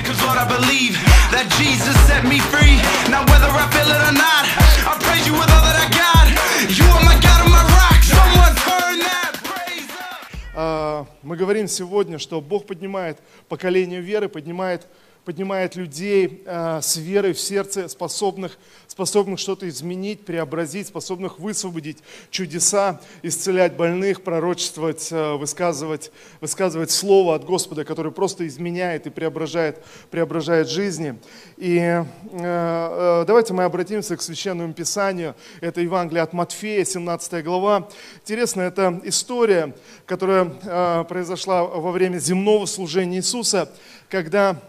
you cause Lord I believe that Jesus set me free. Now whether I feel it or not, I praise you with all that I got. You are my God and my rock. Someone turn that praise up. А, Мы говорим сегодня, что Бог поднимает поколение веры, поднимает, поднимает людей а, с верой в сердце, способных, способных что-то изменить, преобразить, способных высвободить чудеса, исцелять больных, пророчествовать, а, высказывать, высказывать слово от Господа, которое просто изменяет и преображает, преображает жизни. И э, э, давайте мы обратимся к Священному Писанию. Это Евангелие от Матфея, 17 глава. Интересно, это история, которая э, произошла во время земного служения Иисуса, когда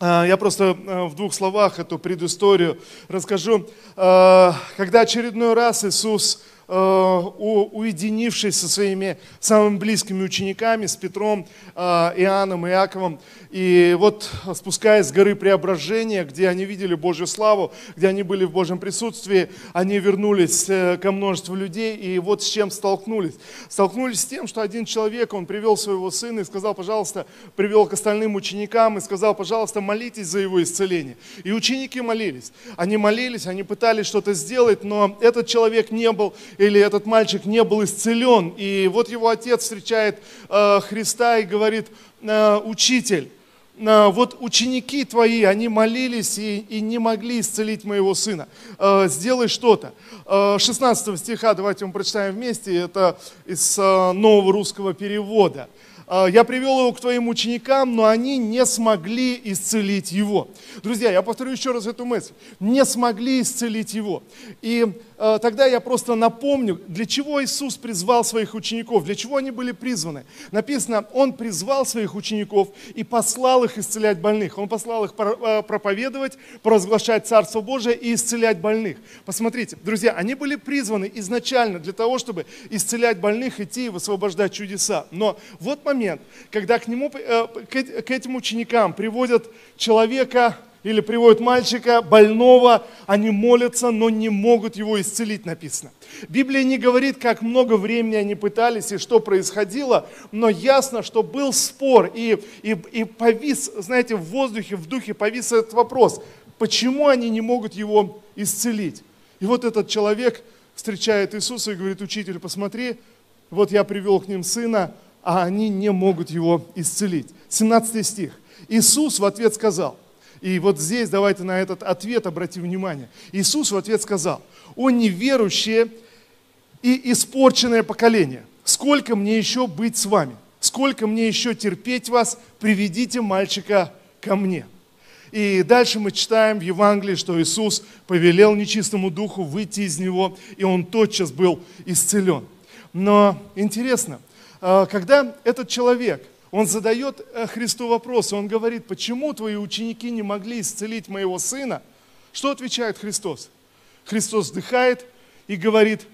я просто э, в двух словах эту предысторию расскажу. А, Когда очередной раз Иисус, уединившись со своими самыми близкими учениками, с Петром, а, Иоанном и Иаковом, и вот спускаясь с горы Преображения, где они видели Божью славу, где они были в Божьем присутствии, они вернулись э, ко множеству людей, и вот с чем столкнулись. Столкнулись с тем, что один человек, он привел своего сына и сказал, пожалуйста, привел к остальным ученикам и сказал, пожалуйста, молитесь за его исцеление. И ученики молились. Они молились, они пытались что-то сделать, но этот человек не был, или этот мальчик не был исцелен. И вот его отец встречает э, Христа и говорит, «Э, учитель, а, вот ученики твои, они молились и, и не могли исцелить моего сына. Э, Сделай что-то. Э, 16 стиха, давайте мы прочитаем вместе, это из э, нового русского перевода. Э, Я привел его к твоим ученикам, но они не смогли исцелить его. Друзья, я повторю еще раз эту мысль. Не смогли исцелить его. И э, тогда я просто напомню, для чего Иисус призвал своих учеников, для чего они были призваны. Написано, Он призвал своих учеников и послал их исцелять больных. Он послал их э, проповедовать, провозглашать Царство Божие и исцелять больных. Посмотрите, друзья, они были призваны изначально для того, чтобы исцелять больных, идти и высвобождать чудеса. Но вот момент, когда к, нему, э, к этим ученикам приводят человека, или приводят мальчика больного, они молятся, но не могут его исцелить, написано. Библия не говорит, как много времени они пытались и что происходило, но ясно, что был спор и, и, и повис, знаете, в воздухе, в духе повис этот вопрос, почему они не могут его исцелить. И вот этот человек встречает Иисуса и говорит, учитель, посмотри, вот я привел к ним сына, а они не могут его исцелить. 17 стих. Иисус в ответ сказал, и вот здесь давайте на этот ответ обратим внимание. Иисус в ответ сказал, о неверующее и испорченное поколение, сколько мне еще быть с вами? Сколько мне еще терпеть вас? Приведите мальчика ко мне. И дальше мы читаем в Евангелии, что Иисус повелел нечистому духу выйти из него, и он тотчас был исцелен. Но интересно, э, когда этот человек, он задает э, Христу вопрос, он говорит, почему твои ученики не могли исцелить моего сына? Что отвечает Христос? Христос вздыхает и говорит,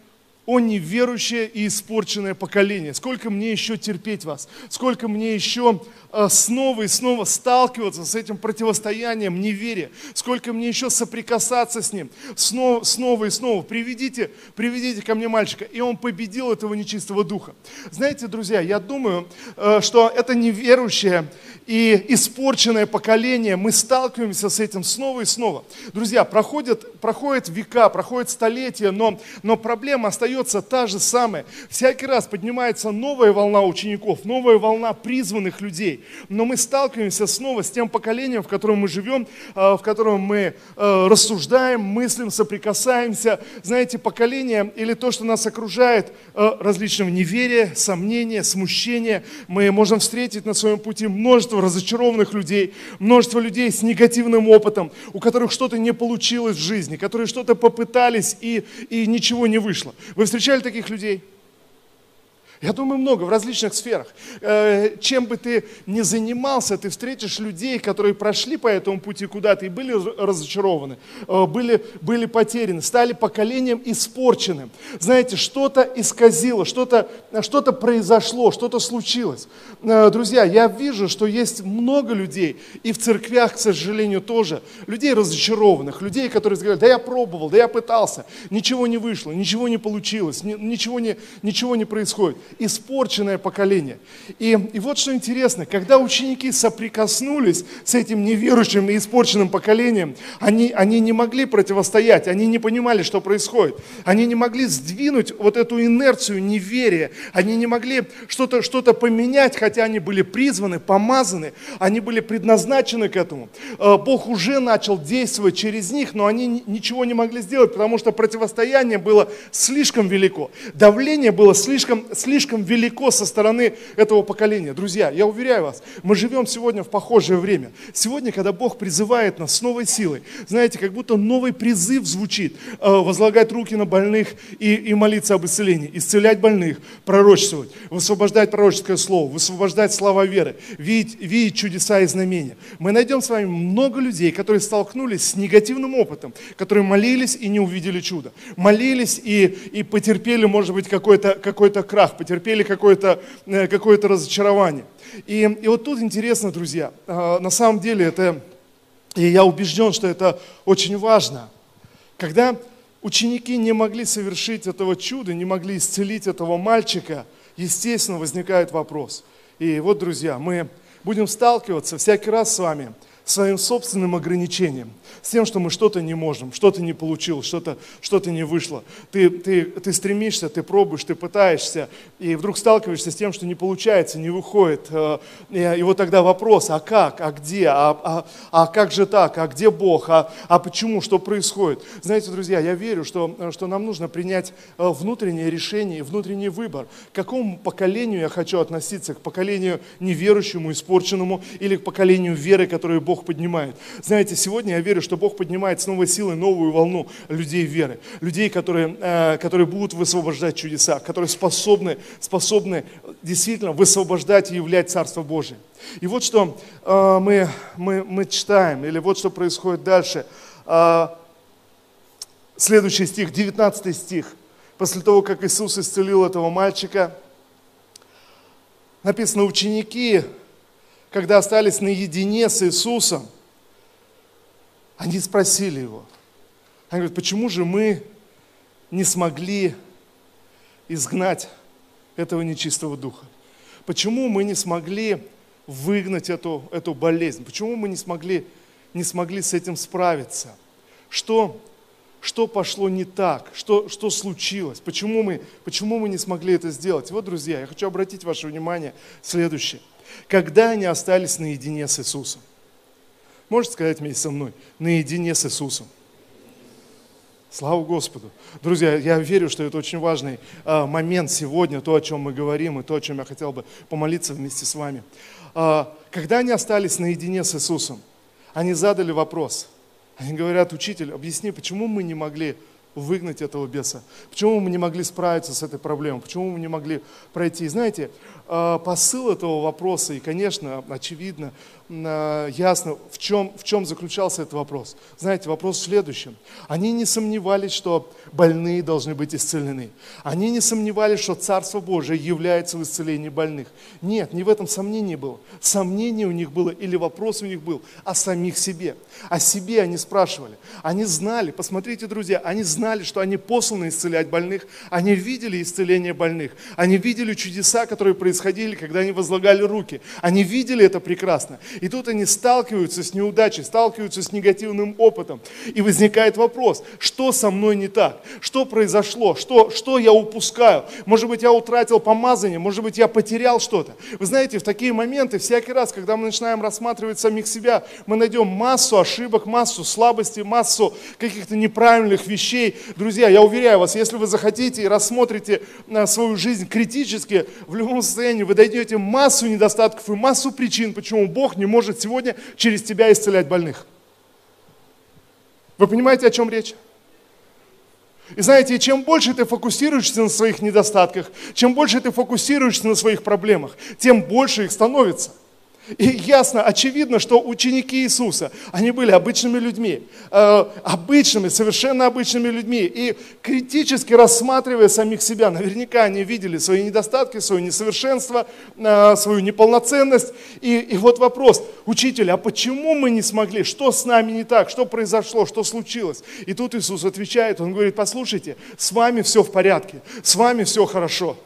о неверующее и испорченное поколение, сколько мне еще терпеть вас, сколько мне еще э, снова и снова сталкиваться с этим противостоянием неверия, сколько мне еще соприкасаться с ним, снова, снова и снова. Приведите, приведите ко мне мальчика. И он победил этого нечистого духа. Знаете, друзья, я думаю, э, что это неверующее и испорченное поколение, мы сталкиваемся с этим снова и снова. Друзья, проходят, проходят века, проходят столетия, но, но проблема остается та же самая. Всякий раз поднимается новая волна учеников, новая волна призванных людей. Но мы сталкиваемся снова с тем поколением, в котором мы живем, э, в котором мы э, рассуждаем, мыслим, соприкасаемся. Знаете, поколение или то, что нас окружает, э, различного неверия, сомнения, смущения. Мы можем встретить на своем пути множество разочарованных людей, множество людей с негативным опытом, у которых что-то не получилось в жизни, которые что-то попытались и, и ничего не вышло. Вы встречали таких людей? Я думаю, много в различных сферах. Э, Чем бы ты ни занимался, ты встретишь людей, которые прошли по этому пути куда-то и были разочарованы, э, были, были потеряны, стали поколением испорченным. Знаете, что-то исказило, что-то что произошло, что-то случилось. Э, Друзья, я вижу, что есть много людей, и в церквях, к сожалению, тоже, людей разочарованных, людей, которые говорят, да я пробовал, да я пытался, ничего не вышло, ничего не получилось, ни- ничего не, ничего не происходит. Испорченное поколение. И, и вот что интересно, когда ученики соприкоснулись с этим неверующим и испорченным поколением, они, они не могли противостоять, они не понимали, что происходит. Они не могли сдвинуть вот эту инерцию неверия, они не могли что-то что поменять, хотя они были призваны, помазаны, они были предназначены к этому. Э, Бог уже начал действовать через них, но они ничего не могли сделать, потому что противостояние было слишком велико. Давление было слишком, слишком велико со стороны этого поколения. Друзья, я уверяю вас, мы живем сегодня в похожее время. Сегодня, когда Бог призывает нас с новой силой, знаете, как будто новый призыв звучит, э, возлагать руки на больных и, и молиться об исцелении, исцелять больных, пророчествовать, высвобождать пророческое слово, высвобождать слова веры, видеть, видеть чудеса и знамения. Мы найдем с вами много людей, которые столкнулись с негативным опытом, которые молились и не увидели чудо. Молились и, и потерпели, может быть, какой-то какой крах, потерпели какое-то э, какое разочарование. И, и вот тут интересно, друзья, э, на самом деле это, и я убежден, что это очень важно, когда ученики не могли совершить этого чуда, не могли исцелить этого мальчика, естественно, возникает вопрос. И вот, друзья, мы будем сталкиваться всякий раз с вами своим собственным ограничением – с тем, что мы что-то не можем, что-то не получилось, что-то что не вышло. Ты, ты, ты стремишься, ты пробуешь, ты пытаешься, и вдруг сталкиваешься с тем, что не получается, не выходит. Э, и, вот тогда вопрос, а как, а где, а, а, а как же так, а где Бог, а, а почему, что происходит? Знаете, друзья, я верю, что, что нам нужно принять э, внутреннее решение, внутренний выбор. К какому поколению я хочу относиться? К поколению неверующему, испорченному или к поколению веры, которую Бог поднимает? Знаете, сегодня я верю, что что Бог поднимает с новой силой новую волну людей веры, людей, которые, э, которые будут высвобождать чудеса, которые способны, способны действительно высвобождать и являть Царство Божие. И вот что э, мы, мы, мы читаем, или вот что происходит дальше. Э, следующий стих, 19 стих. После того, как Иисус исцелил этого мальчика, написано, ученики, когда остались наедине с Иисусом, они спросили его. Они говорят, почему же мы не смогли изгнать этого нечистого духа? Почему мы не смогли выгнать эту, эту болезнь? Почему мы не смогли, не смогли с этим справиться? Что, что пошло не так? Что, что случилось? Почему мы, почему мы не смогли это сделать? вот, друзья, я хочу обратить ваше внимание следующее. Когда они остались наедине с Иисусом? Можете сказать вместе со мной? Наедине с Иисусом. Слава Господу. Друзья, я верю, что это очень важный а, момент сегодня, то, о чем мы говорим, и то, о чем я хотел бы помолиться вместе с вами. А, когда они остались наедине с Иисусом, они задали вопрос. Они говорят, учитель, объясни, почему мы не могли выгнать этого беса? Почему мы не могли справиться с этой проблемой? Почему мы не могли пройти? Знаете, а, посыл этого вопроса, и, конечно, очевидно, ясно, в чем, в чем заключался этот вопрос. Знаете, вопрос в следующем. Они не сомневались, что больные должны быть исцелены. Они не сомневались, что Царство Божие является в исцелении больных. Нет, не в этом сомнении было. Сомнение у них было, или вопрос у них был о самих себе. О себе они спрашивали. Они знали, посмотрите, друзья, они знали, что они посланы исцелять больных. Они видели исцеление больных. Они видели чудеса, которые происходили, когда они возлагали руки. Они видели это прекрасно. И тут они сталкиваются с неудачей, сталкиваются с негативным опытом. И возникает вопрос, что со мной не так? Что произошло? Что, что я упускаю? Может быть, я утратил помазание? Может быть, я потерял что-то? Вы знаете, в такие моменты, всякий раз, когда мы начинаем рассматривать самих себя, мы найдем массу ошибок, массу слабостей, массу каких-то неправильных вещей. Друзья, я уверяю вас, если вы захотите и рассмотрите на свою жизнь критически, в любом состоянии вы дойдете массу недостатков и массу причин, почему Бог не не может сегодня через тебя исцелять больных. Вы понимаете, о чем речь? И знаете, чем больше ты фокусируешься на своих недостатках, чем больше ты фокусируешься на своих проблемах, тем больше их становится. И ясно, очевидно, что ученики Иисуса, они были обычными людьми, э, обычными, совершенно обычными людьми. И критически рассматривая самих себя, наверняка они видели свои недостатки, свое несовершенство, э, свою неполноценность. И, и вот вопрос, учитель, а почему мы не смогли? Что с нами не так? Что произошло? Что случилось? И тут Иисус отвечает, Он говорит, послушайте, с вами все в порядке, с вами все хорошо.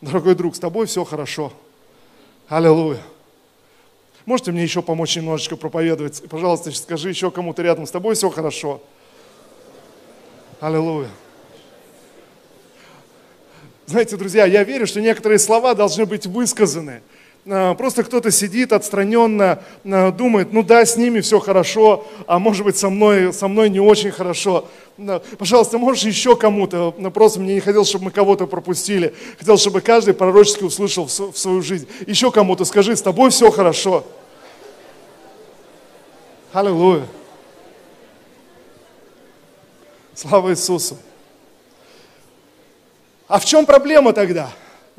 Дорогой друг, с тобой все хорошо. Аллилуйя. Можете мне еще помочь немножечко проповедовать? Пожалуйста, скажи еще кому-то рядом, с тобой все хорошо. Аллилуйя. Знаете, друзья, я верю, что некоторые слова должны быть высказаны. А, просто кто-то сидит отстраненно, а, думает, ну да, с ними все хорошо, а может быть со мной, со мной не очень хорошо. Пожалуйста, можешь еще кому-то, просто мне не хотелось, чтобы мы кого-то пропустили. Хотел, чтобы каждый пророчески услышал в свою жизнь. Еще кому-то скажи, с тобой все хорошо. Аллилуйя. Слава Иисусу. А в чем проблема тогда?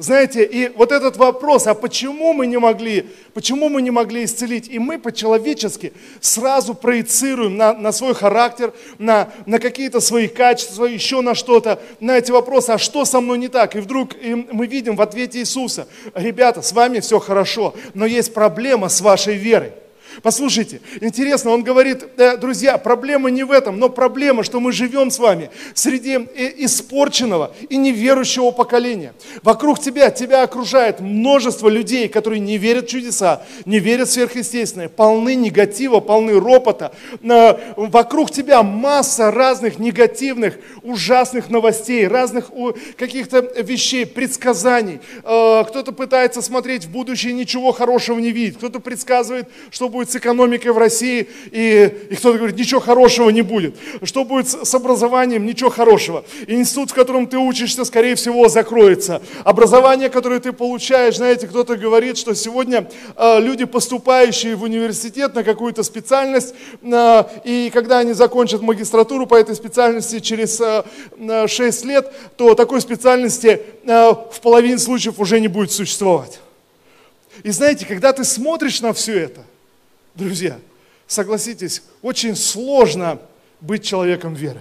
Знаете, и вот этот вопрос, а почему мы не могли, почему мы не могли исцелить? И мы по-человечески сразу проецируем на, на свой характер, на, на какие-то свои качества, еще на что-то, на эти вопросы, а что со мной не так? И вдруг и мы видим в ответе Иисуса, ребята, с вами все хорошо, но есть проблема с вашей верой. Послушайте, интересно, он говорит, э, друзья, проблема не в этом, но проблема, что мы живем с вами среди э, испорченного и неверующего поколения. Вокруг тебя, тебя окружает множество людей, которые не верят в чудеса, не верят в сверхъестественное, полны негатива, полны ропота. Вокруг тебя масса разных негативных, ужасных новостей, разных каких-то вещей, предсказаний. Э, кто-то пытается смотреть в будущее, ничего хорошего не видит. Кто-то предсказывает, что будет будет с экономикой в России, и, и кто-то говорит, ничего хорошего не будет. Что будет с, образованием, ничего хорошего. Институт, в котором ты учишься, скорее всего, закроется. Образование, которое ты получаешь, знаете, кто-то говорит, что сегодня э, люди, поступающие в университет на какую-то специальность, э, и когда они закончат магистратуру по этой специальности через э, 6 лет, то такой специальности э, в половине случаев уже не будет существовать. И знаете, когда ты смотришь на все это, Друзья, согласитесь, очень сложно быть человеком веры.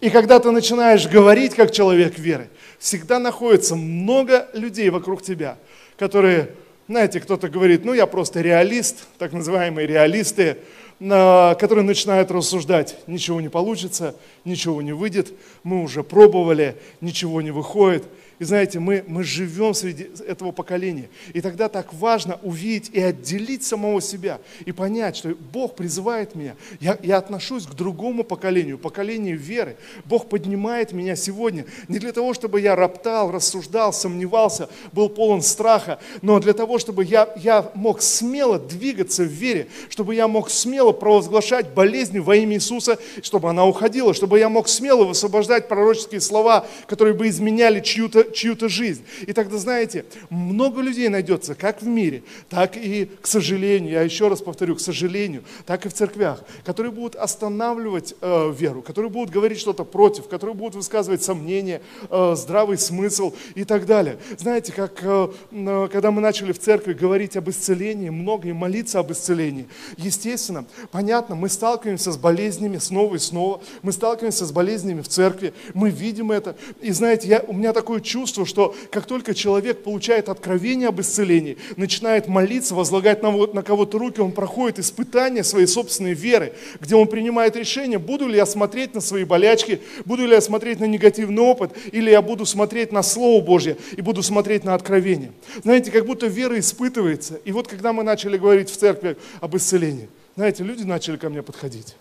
И когда ты начинаешь говорить как человек веры, всегда находится много людей вокруг тебя, которые, знаете, кто-то говорит, ну я просто реалист, так называемые реалисты, которые начинают рассуждать, ничего не получится, ничего не выйдет, мы уже пробовали, ничего не выходит – и знаете, мы, мы живем среди этого поколения. И тогда так важно увидеть и отделить самого себя. И понять, что Бог призывает меня. Я, я отношусь к другому поколению, поколению веры. Бог поднимает меня сегодня не для того, чтобы я роптал, рассуждал, сомневался, был полон страха, но для того, чтобы я, я мог смело двигаться в вере, чтобы я мог смело провозглашать болезни во имя Иисуса, чтобы она уходила, чтобы я мог смело высвобождать пророческие слова, которые бы изменяли чью-то чью-то жизнь. И тогда, знаете, много людей найдется, как в мире, так и, к сожалению, я еще раз повторю, к сожалению, так и в церквях, которые будут останавливать э, веру, которые будут говорить что-то против, которые будут высказывать сомнения, э, здравый смысл и так далее. Знаете, как э, э, когда мы начали в церкви говорить об исцелении, много и молиться об исцелении, естественно, понятно, мы сталкиваемся с болезнями снова и снова, мы сталкиваемся с болезнями в церкви, мы видим это. И знаете, я, у меня такое чувство, чувство, что как только человек получает откровение об исцелении, начинает молиться, возлагать на, на кого-то руки, он проходит испытание своей собственной веры, где он принимает решение, буду ли я смотреть на свои болячки, буду ли я смотреть на негативный опыт, или я буду смотреть на Слово Божье и буду смотреть на откровение. Знаете, как будто вера испытывается. И вот когда мы начали говорить в церкви об исцелении, знаете, люди начали ко мне подходить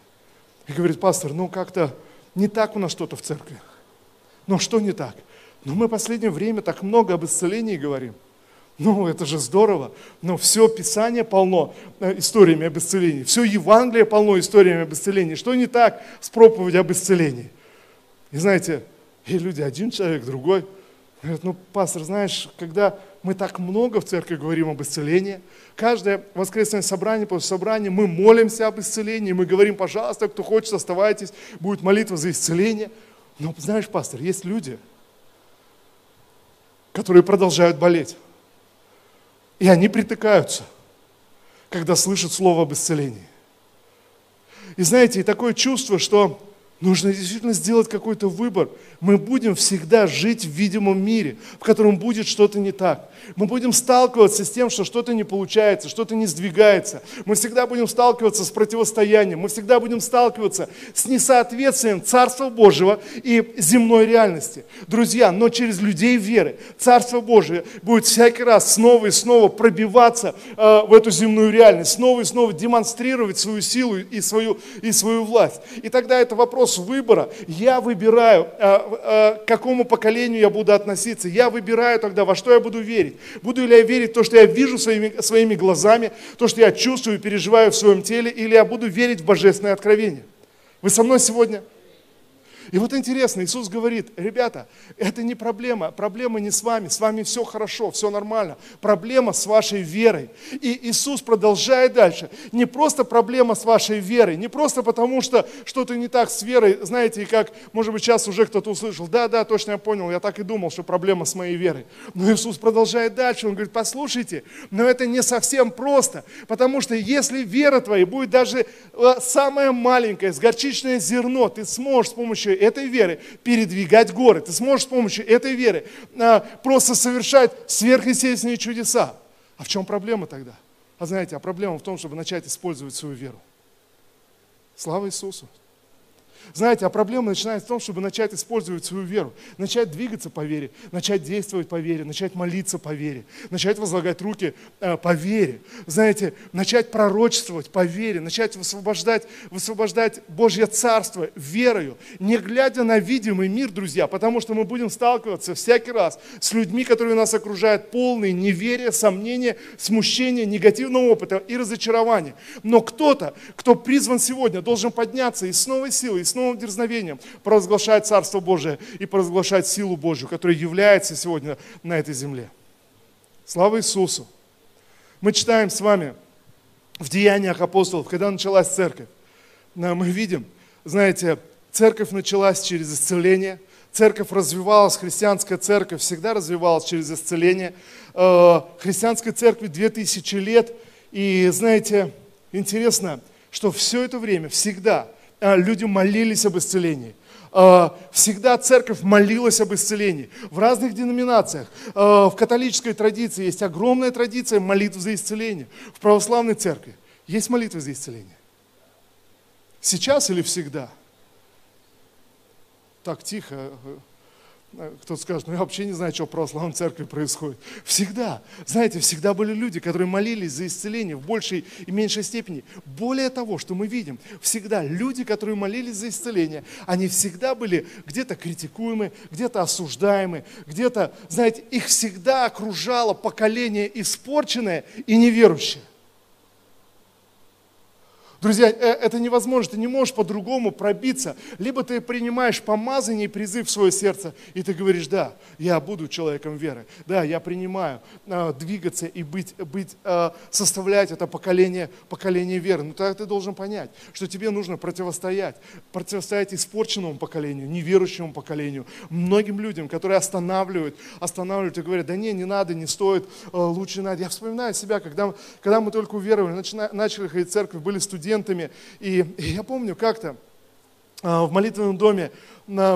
и говорят, пастор, ну как-то не так у нас что-то в церкви. Но что не так? Но мы в последнее время так много об исцелении говорим. Ну, это же здорово. Но все Писание полно э, историями об исцелении. Все Евангелие полно историями об исцелении. Что не так с проповедью об исцелении? И знаете, и люди, один человек, другой, говорят, ну, пастор, знаешь, когда мы так много в церкви говорим об исцелении, каждое воскресное собрание, после собрания мы молимся об исцелении, мы говорим, пожалуйста, кто хочет, оставайтесь, будет молитва за исцеление. Но знаешь, пастор, есть люди – которые продолжают болеть. И они притыкаются, когда слышат слово об исцелении. И знаете, такое чувство, что Нужно действительно сделать какой-то выбор. Мы будем всегда жить в видимом мире, в котором будет что-то не так. Мы будем сталкиваться с тем, что что-то не получается, что-то не сдвигается. Мы всегда будем сталкиваться с противостоянием. Мы всегда будем сталкиваться с несоответствием Царства Божьего и земной реальности. Друзья, но через людей веры Царство Божие будет всякий раз снова и снова пробиваться э, в эту земную реальность, снова и снова демонстрировать свою силу и свою, и свою власть. И тогда это вопрос выбора. Я выбираю, э, э, к какому поколению я буду относиться. Я выбираю тогда, во что я буду верить. Буду ли я верить в то, что я вижу своими, своими глазами, то, что я чувствую и переживаю в своем теле, или я буду верить в божественное откровение. Вы со мной сегодня? И вот интересно, Иисус говорит, ребята, это не проблема, проблема не с вами, с вами все хорошо, все нормально, проблема с вашей верой. И Иисус продолжает дальше, не просто проблема с вашей верой, не просто потому, что что-то не так с верой, знаете, и как, может быть, сейчас уже кто-то услышал, да, да, точно я понял, я так и думал, что проблема с моей верой. Но Иисус продолжает дальше, Он говорит, послушайте, но это не совсем просто, потому что если вера твоя будет даже э, самая маленькая, с горчичное зерно, ты сможешь с помощью этой веры передвигать горы. Ты сможешь с помощью этой веры а, просто совершать сверхъестественные чудеса. А в чем проблема тогда? А знаете, а проблема в том, чтобы начать использовать свою веру. Слава Иисусу! Знаете, а проблема начинается в том, чтобы начать использовать свою веру, начать двигаться по вере, начать действовать по вере, начать молиться по вере, начать возлагать руки э, по вере, знаете, начать пророчествовать по вере, начать высвобождать, высвобождать Божье Царство верою, не глядя на видимый мир, друзья, потому что мы будем сталкиваться всякий раз с людьми, которые нас окружают, полные неверия, сомнения, смущения, негативного опыта и разочарования. Но кто-то, кто призван сегодня, должен подняться и с новой силой, и с новым дерзновением провозглашать Царство Божие и провозглашать силу Божью, которая является сегодня на этой земле. Слава Иисусу! Мы читаем с вами в Деяниях апостолов, когда началась церковь. Мы видим, знаете, церковь началась через исцеление, церковь развивалась, христианская церковь всегда развивалась через исцеление. Э, христианской церкви 2000 лет, и знаете, интересно, что все это время, всегда – люди молились об исцелении. А, всегда церковь молилась об исцелении. В разных деноминациях. А, в католической традиции есть огромная традиция молитв за исцеление. В православной церкви есть молитвы за исцеление. Сейчас или всегда? Так тихо. Э, кто-то скажет, ну я вообще не знаю, что в православной церкви происходит. Всегда, знаете, всегда были люди, которые молились за исцеление в большей и меньшей степени. Более того, что мы видим, всегда люди, которые молились за исцеление, они всегда были где-то критикуемы, где-то осуждаемы, где-то, знаете, их всегда окружало поколение испорченное и неверующее. Друзья, э, это невозможно, ты не можешь по-другому пробиться. Либо ты принимаешь помазание и призыв в свое сердце, и ты говоришь, да, я буду человеком веры, да, я принимаю э, двигаться и быть, быть э, составлять это поколение, поколение веры. Но тогда ты должен понять, что тебе нужно противостоять, противостоять испорченному поколению, неверующему поколению, многим людям, которые останавливают, останавливают и говорят, да не, не надо, не стоит, э, лучше надо. Я вспоминаю себя, когда, когда мы только уверовали, начали ходить в церковь, были студенты, студентами. И, и я помню как-то в молитвенном доме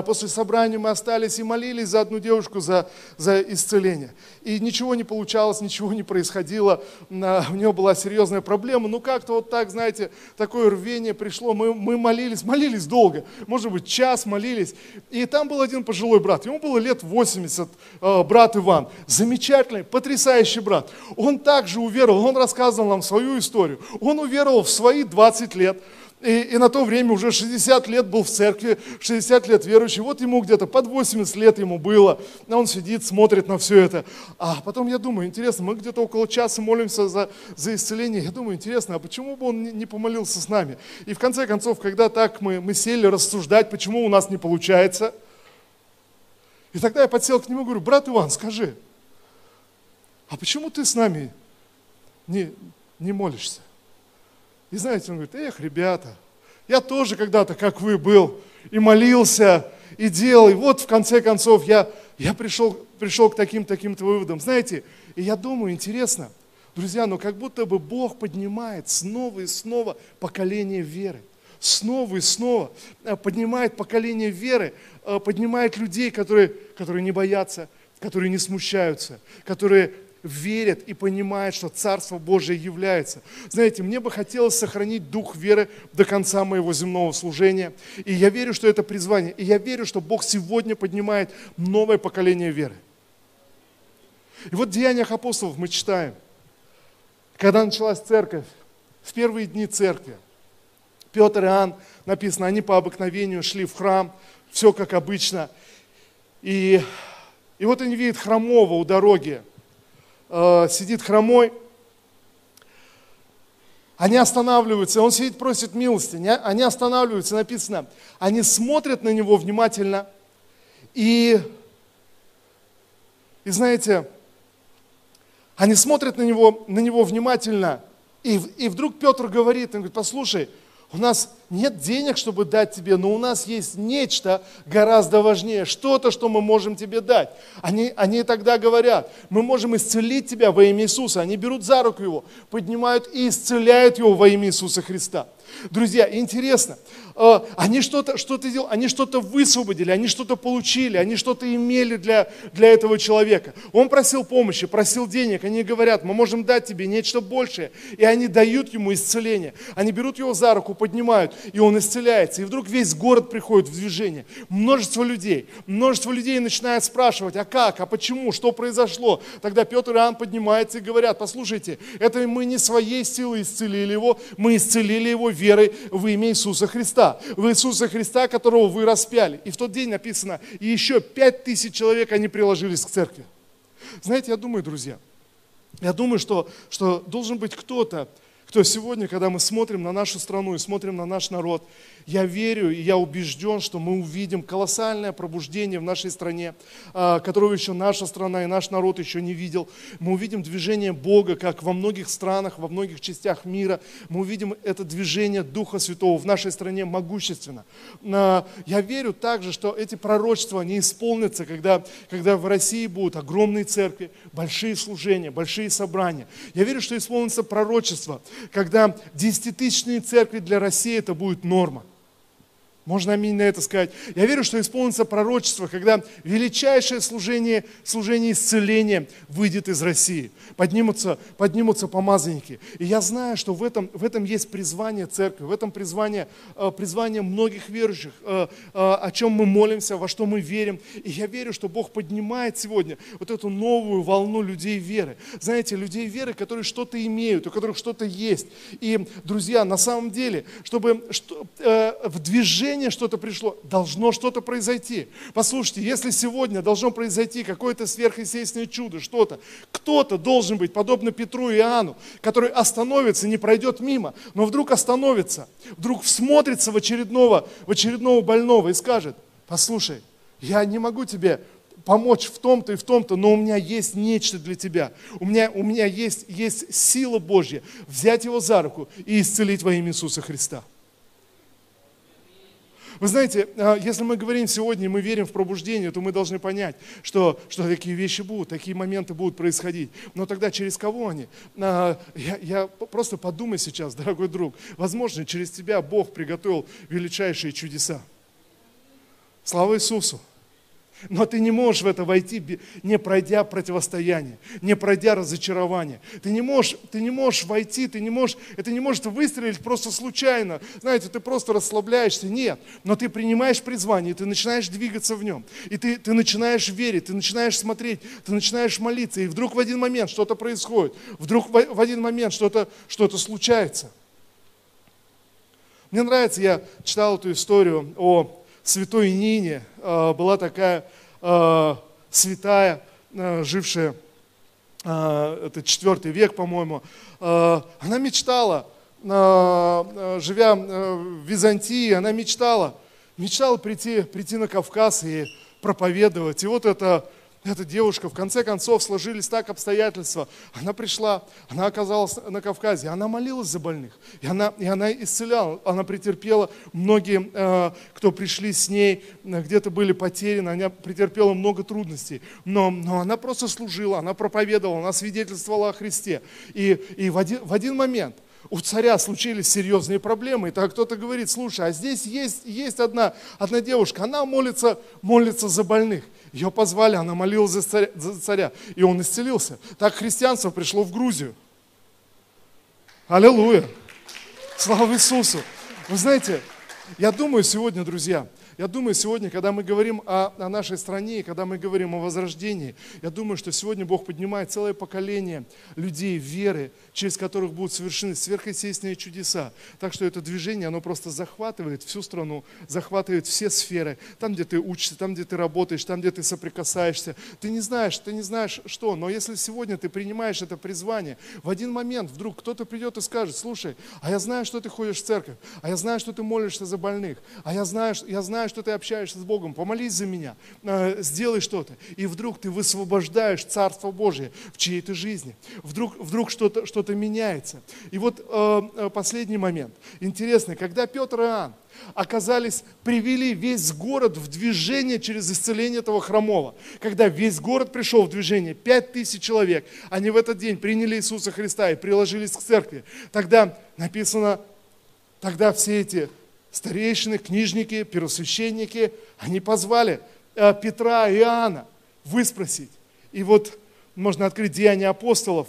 после собрания мы остались и молились за одну девушку за, за исцеление. И ничего не получалось, ничего не происходило. У нее была серьезная проблема. Ну как-то вот так, знаете, такое рвение пришло. Мы, мы молились, молились долго. Может быть, час молились. И там был один пожилой брат. Ему было лет 80, а, брат Иван. Замечательный, потрясающий брат. Он также уверовал, он рассказывал нам свою историю. Он уверовал в свои 20 лет. И, и на то время уже 60 лет был в церкви, 60 лет верующий. Вот ему где-то под 80 лет ему было. А он сидит, смотрит на все это. А потом я думаю, интересно, мы где-то около часа молимся за, за исцеление. Я думаю, интересно, а почему бы он не, не помолился с нами? И в конце концов, когда так мы, мы сели рассуждать, почему у нас не получается, и тогда я подсел к нему и говорю, брат Иван, скажи, а почему ты с нами не, не молишься? И знаете, он говорит, эх, ребята, я тоже когда-то, как вы, был, и молился, и делал, и вот в конце концов я, я пришел, пришел к таким-таким-то выводам. Знаете, и я думаю, интересно, друзья, но как будто бы Бог поднимает снова и снова поколение веры. снова и снова э, поднимает поколение веры, э, поднимает людей, которые, которые не боятся, которые не смущаются, которые верят и понимают, что Царство Божие является. Знаете, мне бы хотелось сохранить дух веры до конца моего земного служения. И я верю, что это призвание. И я верю, что Бог сегодня поднимает новое поколение веры. И вот в Деяниях апостолов мы читаем, когда началась церковь, в первые дни церкви, Петр и Иоанн, написано, они по обыкновению шли в храм, все как обычно. И, и вот они видят хромого у дороги, э, сидит хромой, они останавливаются, он сидит, просит милости, они останавливаются, написано, они смотрят на него внимательно, и, и знаете, они смотрят на него, на него внимательно, и, и вдруг Петр говорит, он говорит, послушай, у нас нет денег, чтобы дать тебе, но у нас есть нечто гораздо важнее, что-то, что мы можем тебе дать. Они, они тогда говорят, мы можем исцелить тебя во имя Иисуса. Они берут за руку его, поднимают и исцеляют его во имя Иисуса Христа. Друзья, интересно, э, они что-то что делали, они что-то высвободили, они что-то получили, они что-то имели для, для этого человека. Он просил помощи, просил денег, они говорят, мы можем дать тебе нечто большее. И они дают ему исцеление. Они берут его за руку, поднимают, и он исцеляется. И вдруг весь город приходит в движение. Множество людей, множество людей начинает спрашивать, а как, а почему, что произошло. Тогда Петр и Иоанн поднимаются и говорят, послушайте, это мы не своей силой исцелили его, мы исцелили его верой в имя Иисуса Христа. В Иисуса Христа, которого вы распяли. И в тот день написано, и еще пять тысяч человек они приложились к церкви. Знаете, я думаю, друзья, я думаю, что, что должен быть кто-то, кто сегодня, когда мы смотрим на нашу страну и смотрим на наш народ, я верю и я убежден, что мы увидим колоссальное пробуждение в нашей стране, а, которого еще наша страна и наш народ еще не видел. Мы увидим движение Бога, как во многих странах, во многих частях мира. Мы увидим это движение Духа Святого в нашей стране могущественно. А, я верю также, что эти пророчества, они исполнятся, когда, когда в России будут огромные церкви, большие служения, большие собрания. Я верю, что исполнится пророчество, когда десятитысячные церкви для России это будет норма. Можно аминь на это сказать. Я верю, что исполнится пророчество, когда величайшее служение, служение исцеления выйдет из России. Поднимутся, поднимутся помазанники. И я знаю, что в этом, в этом есть призвание церкви, в этом призвание, э, призвание многих верующих, э, э, о чем мы молимся, во что мы верим. И я верю, что Бог поднимает сегодня вот эту новую волну людей веры. Знаете, людей веры, которые что-то имеют, у которых что-то есть. И, друзья, на самом деле, чтобы в движении откровение что-то пришло, должно что-то произойти. Послушайте, если сегодня должно произойти какое-то сверхъестественное чудо, что-то, кто-то должен быть, подобно Петру и Иоанну, который остановится, не пройдет мимо, но вдруг остановится, вдруг всмотрится в очередного, в очередного больного и скажет, послушай, я не могу тебе помочь в том-то и в том-то, но у меня есть нечто для тебя. У меня, у меня есть, есть сила Божья взять его за руку и исцелить во имя Иисуса Христа. Вы знаете, а, если мы говорим сегодня, мы верим в пробуждение, то мы должны понять, что, что такие вещи будут, такие моменты будут происходить. Но тогда через кого они? А, я, я просто подумай сейчас, дорогой друг, возможно, через тебя Бог приготовил величайшие чудеса. Слава Иисусу! Но ты не можешь в это войти, не пройдя противостояние, не пройдя разочарование. Ты не можешь, ты не можешь войти, ты не можешь, это не может выстрелить просто случайно. Знаете, ты просто расслабляешься. Нет. Но ты принимаешь призвание, ты начинаешь двигаться в нем. И ты, ты начинаешь верить, ты начинаешь смотреть, ты начинаешь молиться. И вдруг в один момент что-то происходит. Вдруг в, в один момент что-то что случается. Мне нравится, я читал эту историю о святой Нине э, была такая э, святая, э, жившая, это четвертый век, по-моему, она мечтала, живя в Византии, она мечтала, мечтала прийти, прийти на Кавказ и проповедовать. И вот это эта девушка, в конце концов, сложились так обстоятельства. Она пришла, она оказалась на Кавказе, она молилась за больных, и она, и она исцеляла, она претерпела, многие, э, кто пришли с ней, э, где-то были потеряны, она претерпела много трудностей, но, но она просто служила, она проповедовала, она свидетельствовала о Христе. И, и в, один, в один момент у царя случились серьезные проблемы, и так кто-то говорит, слушай, а здесь есть, есть одна, одна девушка, она молится, молится за больных. Ее позвали, она молилась за царя, за царя, и он исцелился. Так христианство пришло в Грузию. Аллилуйя! Слава Иисусу! Вы знаете, я думаю сегодня, друзья, я думаю, сегодня, когда мы говорим о, о нашей стране, когда мы говорим о возрождении, я думаю, что сегодня Бог поднимает целое поколение людей веры, через которых будут совершены сверхъестественные чудеса. Так что это движение, оно просто захватывает всю страну, захватывает все сферы. Там, где ты учишься, там, где ты работаешь, там, где ты соприкасаешься. Ты не знаешь, ты не знаешь что, но если сегодня ты принимаешь это призвание, в один момент вдруг кто-то придет и скажет, слушай, а я знаю, что ты ходишь в церковь, а я знаю, что ты молишься за больных, а я знаю, я знаю знаю, что ты общаешься с Богом, помолись за меня, э, сделай что-то. И вдруг ты высвобождаешь Царство Божие в чьей-то жизни. Вдруг, вдруг что-то что меняется. И вот э, э, последний момент. Интересно, когда Петр и Иоанн оказались, привели весь город в движение через исцеление этого хромого. Когда весь город пришел в движение, пять тысяч человек, они в этот день приняли Иисуса Христа и приложились к церкви. Тогда написано, тогда все эти старейшины, книжники, первосвященники, они позвали э, Петра и Иоанна выспросить. И вот можно открыть Деяния апостолов,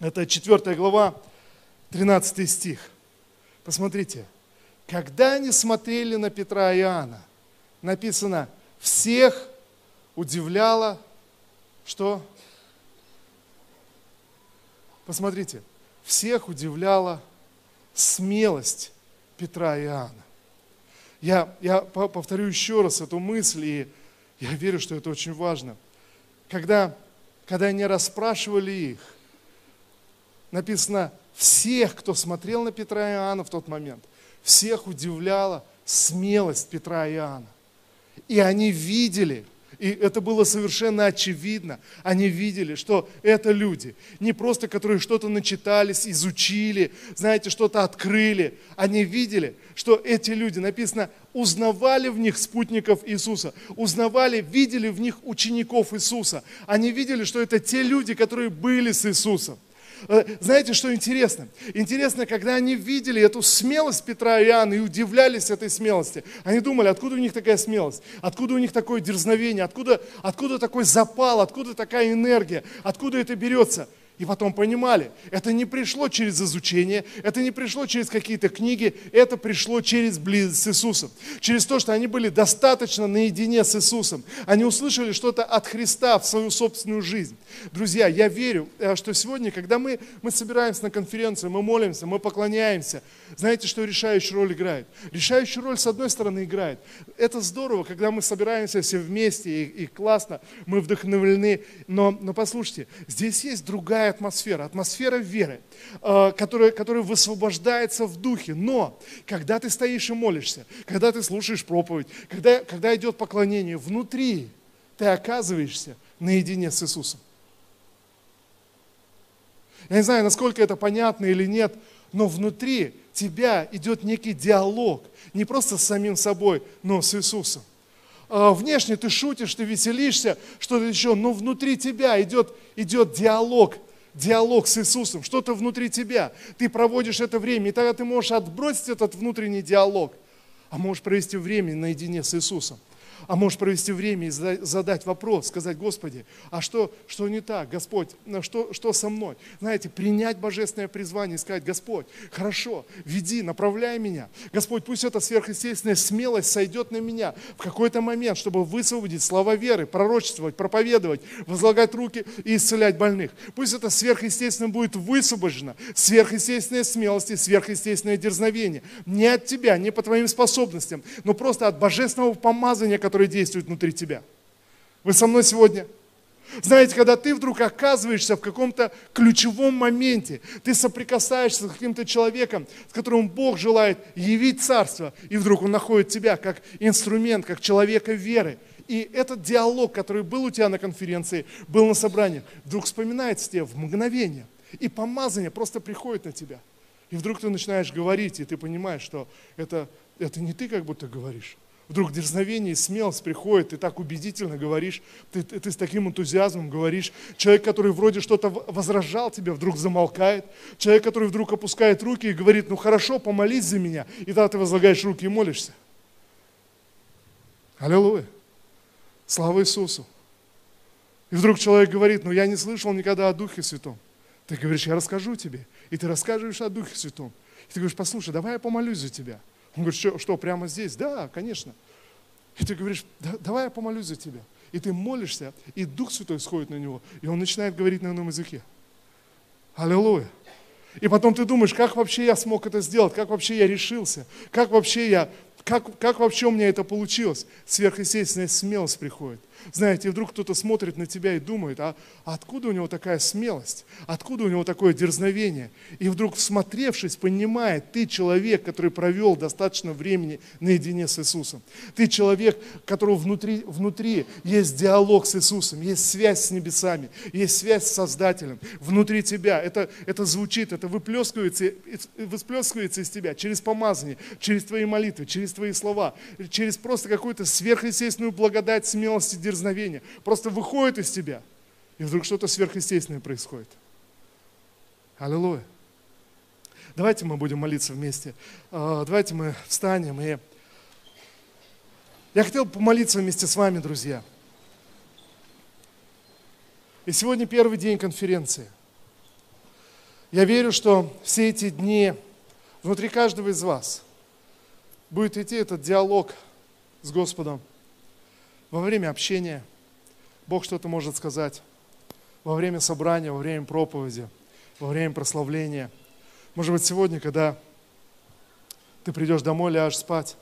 это 4 глава, 13 стих. Посмотрите, когда они смотрели на Петра и Иоанна, написано, всех удивляло, что? Посмотрите, всех удивляла смелость Петра и Иоанна. Я, я повторю еще раз эту мысль, и я верю, что это очень важно. Когда, когда они расспрашивали их, написано, всех, кто смотрел на Петра и Иоанна в тот момент, всех удивляла смелость Петра и Иоанна. И они видели, и это было совершенно очевидно. Они видели, что это люди, не просто которые что-то начитались, изучили, знаете, что-то открыли. Они видели, что эти люди, написано, узнавали в них спутников Иисуса, узнавали, видели в них учеников Иисуса. Они видели, что это те люди, которые были с Иисусом. Э, знаете, что интересно? Интересно, когда они видели эту смелость Петра и Иоанна и удивлялись этой смелости, они думали, откуда у них такая смелость, откуда у них такое дерзновение, откуда, откуда такой запал, откуда такая энергия, откуда это берется – и потом понимали, это не пришло через изучение, это не пришло через какие-то книги, это пришло через близость с Иисусом. Через то, что они были достаточно наедине с Иисусом. Они услышали что-то от Христа в свою собственную жизнь. Друзья, я верю, э, что сегодня, когда мы, мы собираемся на конференцию, мы молимся, мы поклоняемся, знаете, что решающую роль играет? Решающую роль, с одной стороны, играет. Это здорово, когда мы собираемся все вместе, и, и классно, мы вдохновлены. Но, но послушайте, здесь есть другая другая атмосфера, атмосфера веры, э, которая, которая высвобождается в духе. Но, когда ты стоишь и молишься, когда ты слушаешь проповедь, когда, когда идет поклонение, внутри ты оказываешься наедине с Иисусом. Я не знаю, насколько это понятно или нет, но внутри тебя идет некий диалог, не просто с самим собой, но с Иисусом. А, внешне ты шутишь, ты веселишься, что-то еще, но внутри тебя идет, идет диалог диалог с Иисусом, что-то внутри тебя. Ты проводишь это время, и тогда ты можешь отбросить этот внутренний диалог, а можешь провести время наедине с Иисусом а можешь провести время и задать вопрос, сказать, Господи, а что, что не так, Господь, что, что со мной? Знаете, принять божественное призвание и сказать, Господь, хорошо, веди, направляй меня. Господь, пусть эта сверхъестественная смелость сойдет на меня в какой-то момент, чтобы высвободить слова веры, пророчествовать, проповедовать, возлагать руки и исцелять больных. Пусть это сверхъестественно будет высвобождено, сверхъестественная смелость и сверхъестественное дерзновение. Не от тебя, не по твоим способностям, но просто от божественного помазания, который действует внутри тебя. Вы со мной сегодня? Знаете, когда ты вдруг оказываешься в каком-то ключевом моменте, ты соприкасаешься с каким-то человеком, с которым Бог желает явить царство, и вдруг он находит тебя как инструмент, как человека веры. И этот диалог, который был у тебя на конференции, был на собрании, вдруг вспоминается тебе в мгновение. И помазание просто приходит на тебя. И вдруг ты начинаешь говорить, и ты понимаешь, что это, это не ты как будто говоришь, Вдруг дерзновение и смелость приходит, ты так убедительно говоришь, ты, ты, ты с таким энтузиазмом говоришь. Человек, который вроде что-то возражал тебе, вдруг замолкает. Человек, который вдруг опускает руки и говорит, ну хорошо, помолись за меня. И тогда ты возлагаешь руки и молишься. Аллилуйя. Слава Иисусу. И вдруг человек говорит, ну я не слышал никогда о Духе Святом. Ты говоришь, я расскажу тебе. И ты рассказываешь о Духе Святом. И ты говоришь, послушай, давай я помолюсь за тебя. Он говорит, что, что прямо здесь? Да, конечно. И ты говоришь, да, давай я помолюсь за тебя. И ты молишься, и Дух Святой сходит на него, и он начинает говорить на ином языке. Аллилуйя. И потом ты думаешь, как вообще я смог это сделать, как вообще я решился, как вообще я, как, как вообще у меня это получилось. Сверхъестественная смелость приходит. Знаете, вдруг кто-то смотрит на тебя и думает, а, откуда у него такая смелость? Откуда у него такое дерзновение? И вдруг, всмотревшись, понимает, ты человек, который провел достаточно времени наедине с Иисусом. Ты человек, которого внутри, внутри есть диалог с Иисусом, есть связь с небесами, есть связь с Создателем. Внутри тебя это, это звучит, это выплескивается, выплескивается из тебя через помазание, через твои молитвы, через твои слова, через просто какую-то сверхъестественную благодать, смелость и дерзновение просто выходит из тебя, и вдруг что-то сверхъестественное происходит. Аллилуйя. Давайте мы будем молиться вместе. А, давайте мы встанем. И я хотел помолиться вместе с вами, друзья. И сегодня первый день конференции. Я верю, что все эти дни внутри каждого из вас будет идти этот диалог с Господом – во время общения Бог что-то может сказать. Во время собрания, во время проповеди, во время прославления. Может быть, сегодня, когда ты придешь домой, ляжешь спать,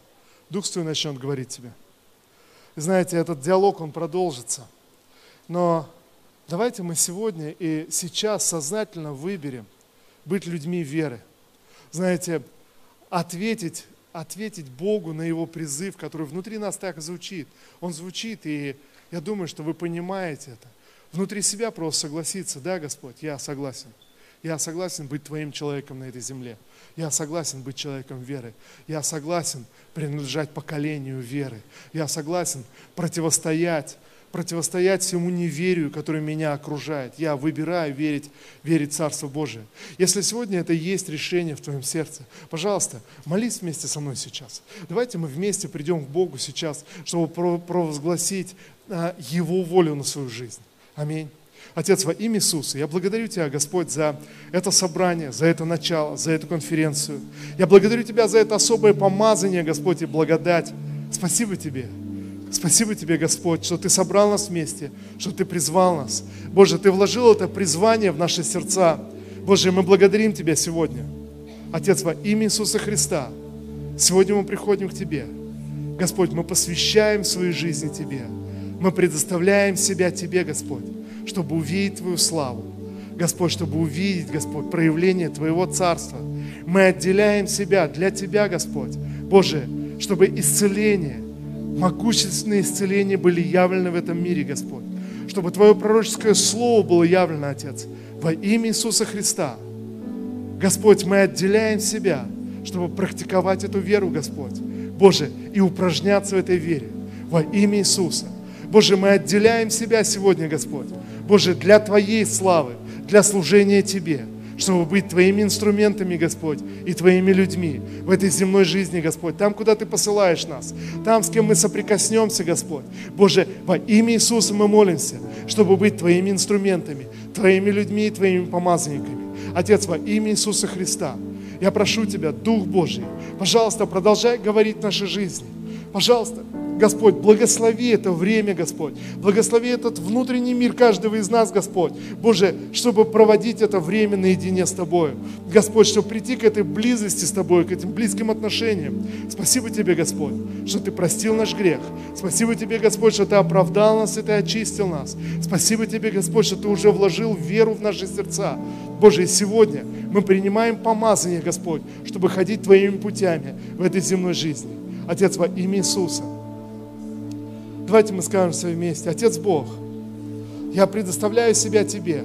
Дух Святой начнет говорить тебе. И знаете, этот диалог, он продолжится. Но давайте мы сегодня и сейчас сознательно выберем быть людьми веры. Знаете, ответить ответить Богу на Его призыв, который внутри нас так звучит. Он звучит, и я думаю, что вы понимаете это. Внутри себя просто согласиться, да, Господь, я согласен. Я согласен быть Твоим человеком на этой земле. Я согласен быть человеком веры. Я согласен принадлежать поколению веры. Я согласен противостоять противостоять всему неверию, которое меня окружает. Я выбираю верить, верить в Царство Божие. Если сегодня это есть решение в твоем сердце, пожалуйста, молись вместе со мной сейчас. Давайте мы вместе придем к Богу сейчас, чтобы провозгласить а, Его волю на свою жизнь. Аминь. Отец, во имя Иисуса, я благодарю Тебя, Господь, за это собрание, за это начало, за эту конференцию. Я благодарю Тебя за это особое помазание, Господь, и благодать. Спасибо Тебе. Спасибо Тебе, Господь, что Ты собрал нас вместе, что Ты призвал нас. Боже, Ты вложил это призвание в наши сердца. Боже, мы благодарим Тебя сегодня. Отец, во имя Иисуса Христа, сегодня мы приходим к Тебе. Господь, мы посвящаем свою жизнь Тебе. Мы предоставляем себя Тебе, Господь, чтобы увидеть Твою славу. Господь, чтобы увидеть, Господь, проявление Твоего Царства. Мы отделяем себя для Тебя, Господь. Боже, чтобы исцеление, могущественные исцеления были явлены в этом мире, Господь. Чтобы Твое пророческое слово было явлено, Отец, во имя Иисуса Христа. Господь, мы отделяем себя, чтобы практиковать эту веру, Господь. Боже, и упражняться в этой вере во имя Иисуса. Боже, мы отделяем себя сегодня, Господь. Боже, для Твоей славы, для служения Тебе – чтобы быть Твоими инструментами, Господь, и Твоими людьми в этой земной жизни, Господь, там, куда Ты посылаешь нас, там, с кем мы соприкоснемся, Господь. Боже, во имя Иисуса мы молимся, чтобы быть Твоими инструментами, Твоими людьми и Твоими помазанниками. Отец, во имя Иисуса Христа, я прошу Тебя, Дух Божий, пожалуйста, продолжай говорить в нашей жизни. Пожалуйста, Господь, благослови это время, Господь. Благослови этот внутренний мир каждого из нас, Господь. Боже, чтобы проводить это время наедине с Тобой. Господь, чтобы прийти к этой близости с Тобой, к этим близким отношениям. Спасибо Тебе, Господь, что Ты простил наш грех. Спасибо Тебе, Господь, что Ты оправдал нас и Ты очистил нас. Спасибо Тебе, Господь, что Ты уже вложил веру в наши сердца. Боже, и сегодня мы принимаем помазание, Господь, чтобы ходить Твоими путями в этой земной жизни. Отец, во имя Иисуса. Давайте мы скажем все вместе. Отец Бог, я предоставляю себя Тебе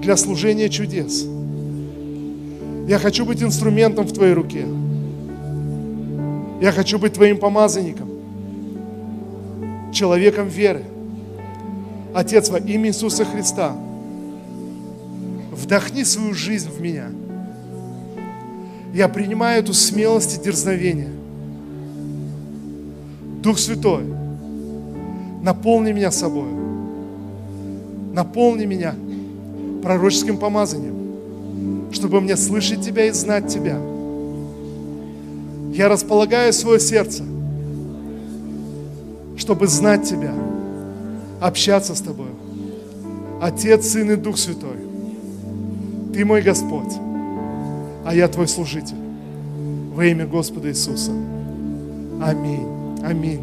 для служения чудес. Я хочу быть инструментом в Твоей руке. Я хочу быть Твоим помазанником, человеком веры. Отец, во имя Иисуса Христа, вдохни свою жизнь в меня. Я принимаю эту смелость и дерзновение. Дух Святой, наполни меня собой. Наполни меня пророческим помазанием, чтобы мне слышать Тебя и знать Тебя. Я располагаю свое сердце, чтобы знать Тебя, общаться с Тобой. Отец, Сын и Дух Святой, Ты мой Господь, а я Твой служитель. Во имя Господа Иисуса. Аминь. Аминь.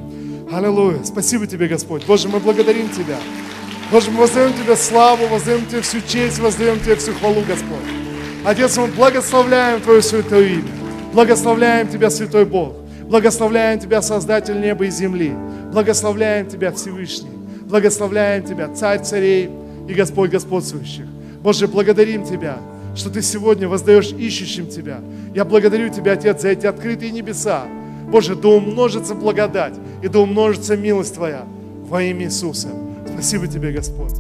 Аллилуйя. Спасибо Тебе, Господь. Боже, мы благодарим Тебя. Боже, мы воздаем Тебе славу, воздаем Тебе всю честь, воздаем Тебе всю хвалу, Господь. Отец, мы благословляем Твое святое имя. Благословляем Тебя, Святой Бог. Благословляем Тебя, Создатель неба и земли. Благословляем Тебя, Всевышний. Благословляем Тебя, Царь царей и Господь господствующих. Боже, благодарим Тебя, что Ты сегодня воздаешь ищущим Тебя. Я благодарю Тебя, Отец, за эти открытые небеса. Боже, да умножится благодать и да умножится милость Твоя во имя Иисуса. Спасибо Тебе, Господь.